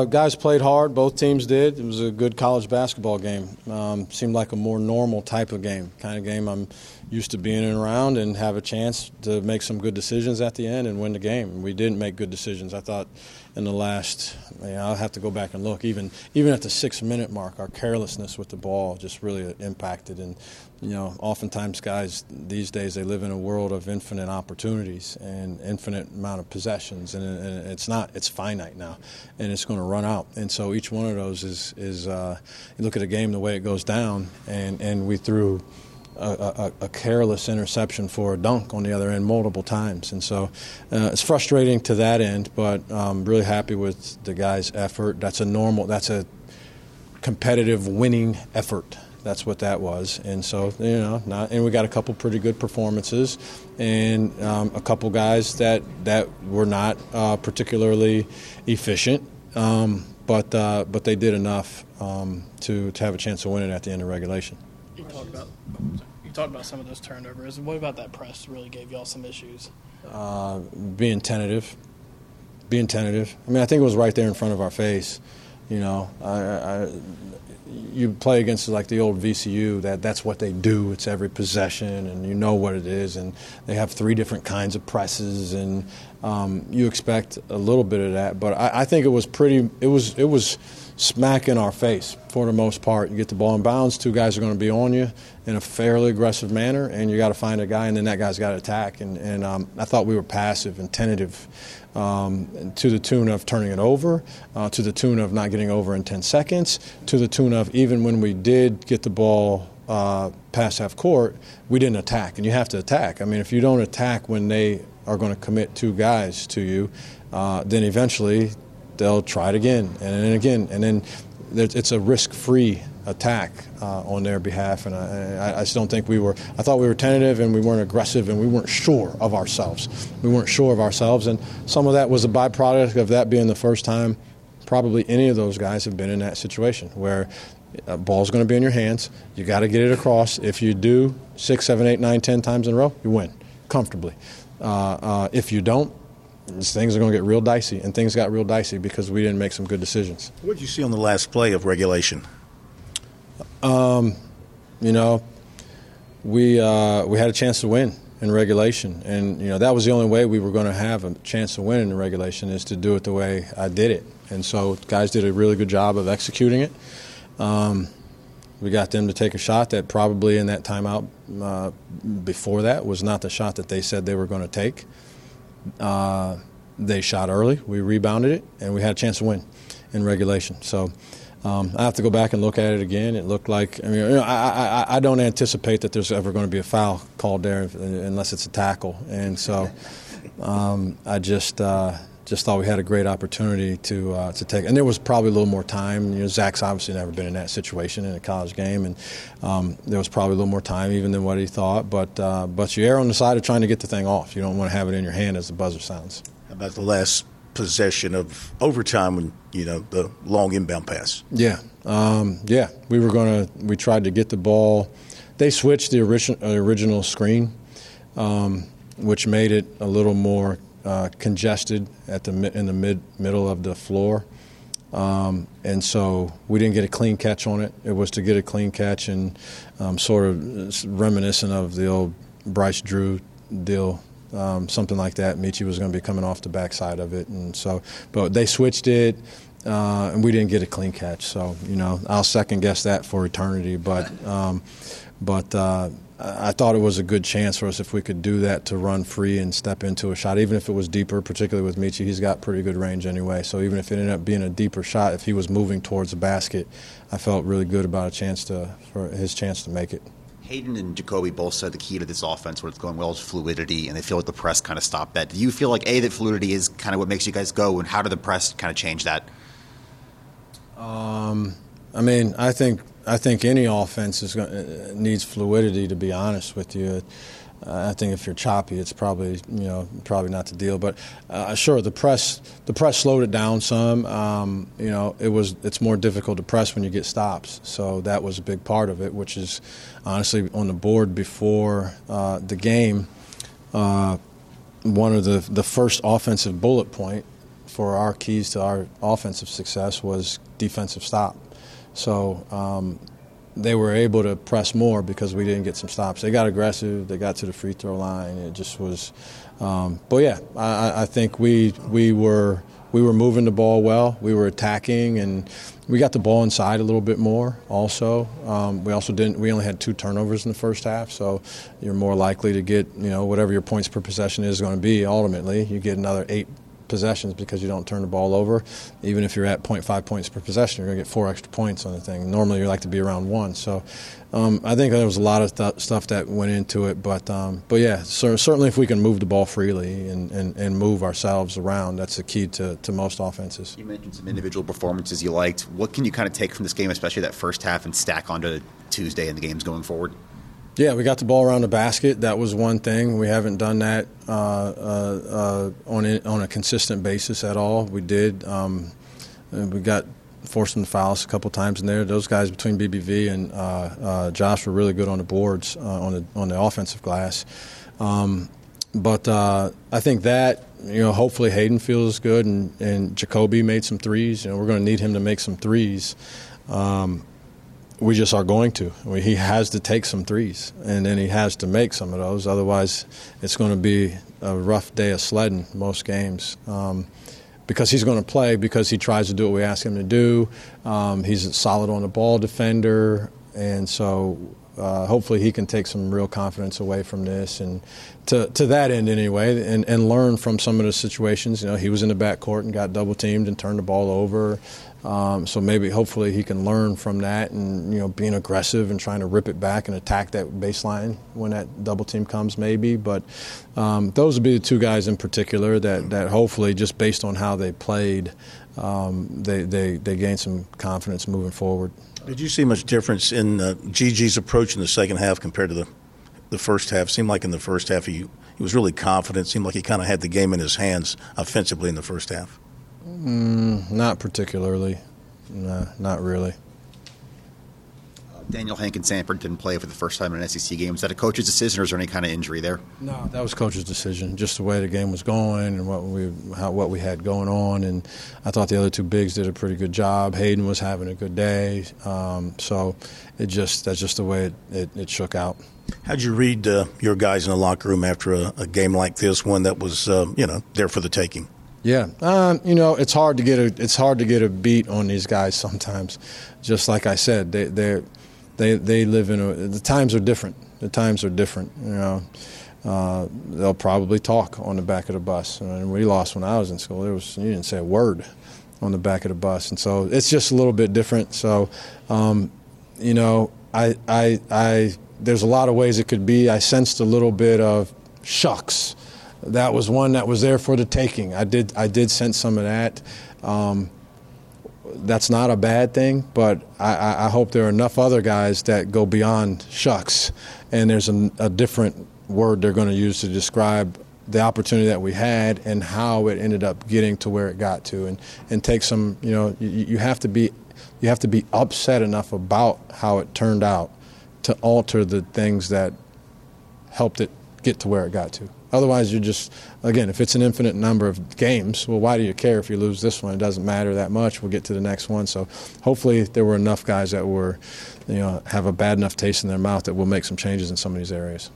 Uh, guys played hard. Both teams did. It was a good college basketball game. Um, seemed like a more normal type of game, kind of game I'm used to being in around and have a chance to make some good decisions at the end and win the game. We didn't make good decisions. I thought in the last, you know, I'll have to go back and look. Even even at the six minute mark, our carelessness with the ball just really impacted. And you know, oftentimes guys these days they live in a world of infinite opportunities and infinite amount of possessions, and, it's not it's finite now, and it's going to run out. And so each one of those is is uh, you look at a game the way it goes down, and and we threw a, a, careless interception for a dunk on the other end multiple times. And so uh, it's frustrating to that end, but I'm really happy with the guys' effort. That's a normal, that's a competitive winning effort. That's what that was, and so you know, not, and we got a couple pretty good performances, and um, a couple guys that that were not uh, particularly efficient, um, but uh, but they did enough um, to to have a chance to win it at the end of regulation. You talked about you talked about some of those turnovers. What about that press really gave y'all some issues? Uh, being tentative, being tentative. I mean, I think it was right there in front of our face. You know, I, I, you play against like the old VCU. That that's what they do. It's every possession, and you know what it is. And they have three different kinds of presses, and um, you expect a little bit of that. But I, I think it was pretty. It was it was smack in our face for the most part. You get the ball in bounds, two guys are going to be on you in a fairly aggressive manner, and you got to find a guy, and then that guy's got to attack. And, and um, I thought we were passive and tentative um, to the tune of turning it over, uh, to the tune of not getting over in 10 seconds, to the tune of even when we did get the ball uh, past half court, we didn't attack. And you have to attack. I mean, if you don't attack when they are going to commit two guys to you, uh, then eventually they'll try it again and then again, and then it's a risk-free attack uh, on their behalf. And I, I, just don't think we were. I thought we were tentative and we weren't aggressive and we weren't sure of ourselves. We weren't sure of ourselves, and some of that was a byproduct of that being the first time probably any of those guys have been in that situation where a ball's going to be in your hands. You got to get it across. If you do six, seven, eight, nine, ten times in a row, you win comfortably. Uh, uh, if you don't, things are going to get real dicey, and things got real dicey because we didn't make some good decisions. What did you see on the last play of regulation? Um, you know, we uh, we had a chance to win in regulation, and you know that was the only way we were going to have a chance to win in the regulation is to do it the way I did it, and so guys did a really good job of executing it. Um, we got them to take a shot that probably in that timeout uh, before that was not the shot that they said they were going to take. Uh, they shot early. We rebounded it, and we had a chance to win in regulation. So um, I have to go back and look at it again. It looked like I mean, you know, I, I, I don't anticipate that there's ever going to be a foul called there unless it's a tackle, and so um, I just. Uh, just thought we had a great opportunity to uh, to take, and there was probably a little more time. You know, Zach's obviously never been in that situation in a college game, and um, there was probably a little more time even than what he thought. But uh, but you err on the side of trying to get the thing off. You don't want to have it in your hand as the buzzer sounds. How about the last possession of overtime when you know the long inbound pass? Yeah, um, yeah. We were gonna. We tried to get the ball. They switched the original original screen, um, which made it a little more uh, congested at the in the mid middle of the floor, um, and so we didn't get a clean catch on it. It was to get a clean catch and um, sort of reminiscent of the old Bryce Drew deal. Um, something like that. Meechie was going to be coming off the backside of it, and so, but they switched it, uh, and we didn't get a clean catch. So, you know, I'll second guess that for eternity. But, um, but uh, I thought it was a good chance for us if we could do that to run free and step into a shot, even if it was deeper, particularly with Meechie. He's got pretty good range anyway. So even if it ended up being a deeper shot, if he was moving towards the basket, I felt really good about a chance to for his chance to make it. Hayden and Jacoby both said the key to this offense, when it's going well, is fluidity, and they feel like the press kind of stopped that. Do you feel like a that fluidity is kind of what makes you guys go, and how did the press kind of change that? Um, I mean, I think I think any offense is going, uh, needs fluidity. To be honest with you, uh, I think if you're choppy, it's probably you know probably not the deal. But uh, sure, the press the press slowed it down some. Um, you know, it was it's more difficult to press when you get stops. So that was a big part of it, which is honestly on the board before uh, the game. Uh, one of the the first offensive bullet point for our keys to our offensive success was defensive stop. So um, they were able to press more because we didn't get some stops. They got aggressive. They got to the free throw line. It just was. Um, but yeah, I, I think we we were we were moving the ball well. We were attacking, and we got the ball inside a little bit more. Also, um, we also didn't. We only had two turnovers in the first half, so you're more likely to get you know whatever your points per possession is going to be. Ultimately, you get another eight possessions because you don't turn the ball over. Even if you're at 0.5 points per possession, you're going to get four extra points on the thing. Normally, you like to be around one. So um, I think there was a lot of th- stuff that went into it. But um, but yeah, so certainly if we can move the ball freely and, and, and move ourselves around, that's the key to, to most offenses. You mentioned some individual performances you liked. What can you kind of take from this game, especially that first half, and stack onto Tuesday and the games going forward? Yeah, we got the ball around the basket. That was one thing. We haven't done that uh, uh, uh, on a, on a consistent basis at all. We did. Um, we got forced to fouls a couple times in there. Those guys between BBV and uh, uh, Josh were really good on the boards uh, on the on the offensive glass. Um, but I think that you know hopefully Hayden feels good and, and Jacoby made some threes. You know we're going to need him to make some threes. Um, we just are going to. he has to take some threes, and then he has to make some of those. Otherwise, it's going to be a rough day of sledding most games. Um, because he's going to play because he tries to do what we ask him to do. Um, he's a solid on the ball defender, and so uh, hopefully he can take some real confidence away from this and to, to that end anyway and, and learn from some of the situations you know he was in the back court and got double teamed and turned the ball over um, so maybe, hopefully, he can learn from that and you know being aggressive and trying to rip it back and attack that baseline when that double team comes, maybe. But um, those would be the two guys in particular that, that hopefully, just based on how they played, um, they, they they gain some confidence moving forward. Did you see much difference in uh, GG's approach in the second half compared to the the first half? Seemed like in the first half he he was really confident. Seemed like he kind of had the game in his hands offensively in the first half. Mm, not particularly. No, not really. Daniel Hankin Sanford didn't play for the first time in an SEC game. Was that a coach's decision, or is there any kind of injury there? No, that was coach's decision. Just the way the game was going and what we how, what we had going on, and I thought the other two bigs did a pretty good job. Hayden was having a good day, um, so it just that's just the way it, it, it shook out. How'd you read uh, your guys in the locker room after a, a game like this, one that was uh, you know there for the taking? Yeah, um, you know it's hard to get a it's hard to get a beat on these guys sometimes. Just like I said, they they they they live in a the times are different. The times are different. You know, uh, they'll probably talk on the back of the bus. And we lost when I was in school. There was you didn't say a word on the back of the bus, and so it's just a little bit different. So, um, you know, I I I there's a lot of ways it could be. I sensed a little bit of shucks that was one that was there for the taking. I did I did sense some of that. Um, that's not a bad thing, but I, I, hope there are enough other guys that go beyond shucks, and there's a, a different word they're going to use to describe the opportunity that we had and how it ended up getting to where it got to, and and take some. You know, you, you have to be you have to be upset enough about how it turned out to alter the things that helped it get to where it got to. Otherwise, you're just, again, if it's an infinite number of games, well, why do you care if you lose this one? It doesn't matter that much. We'll get to the next one. So hopefully there were enough guys that were, you know, have a bad enough taste in their mouth that we'll make some changes in some of these areas.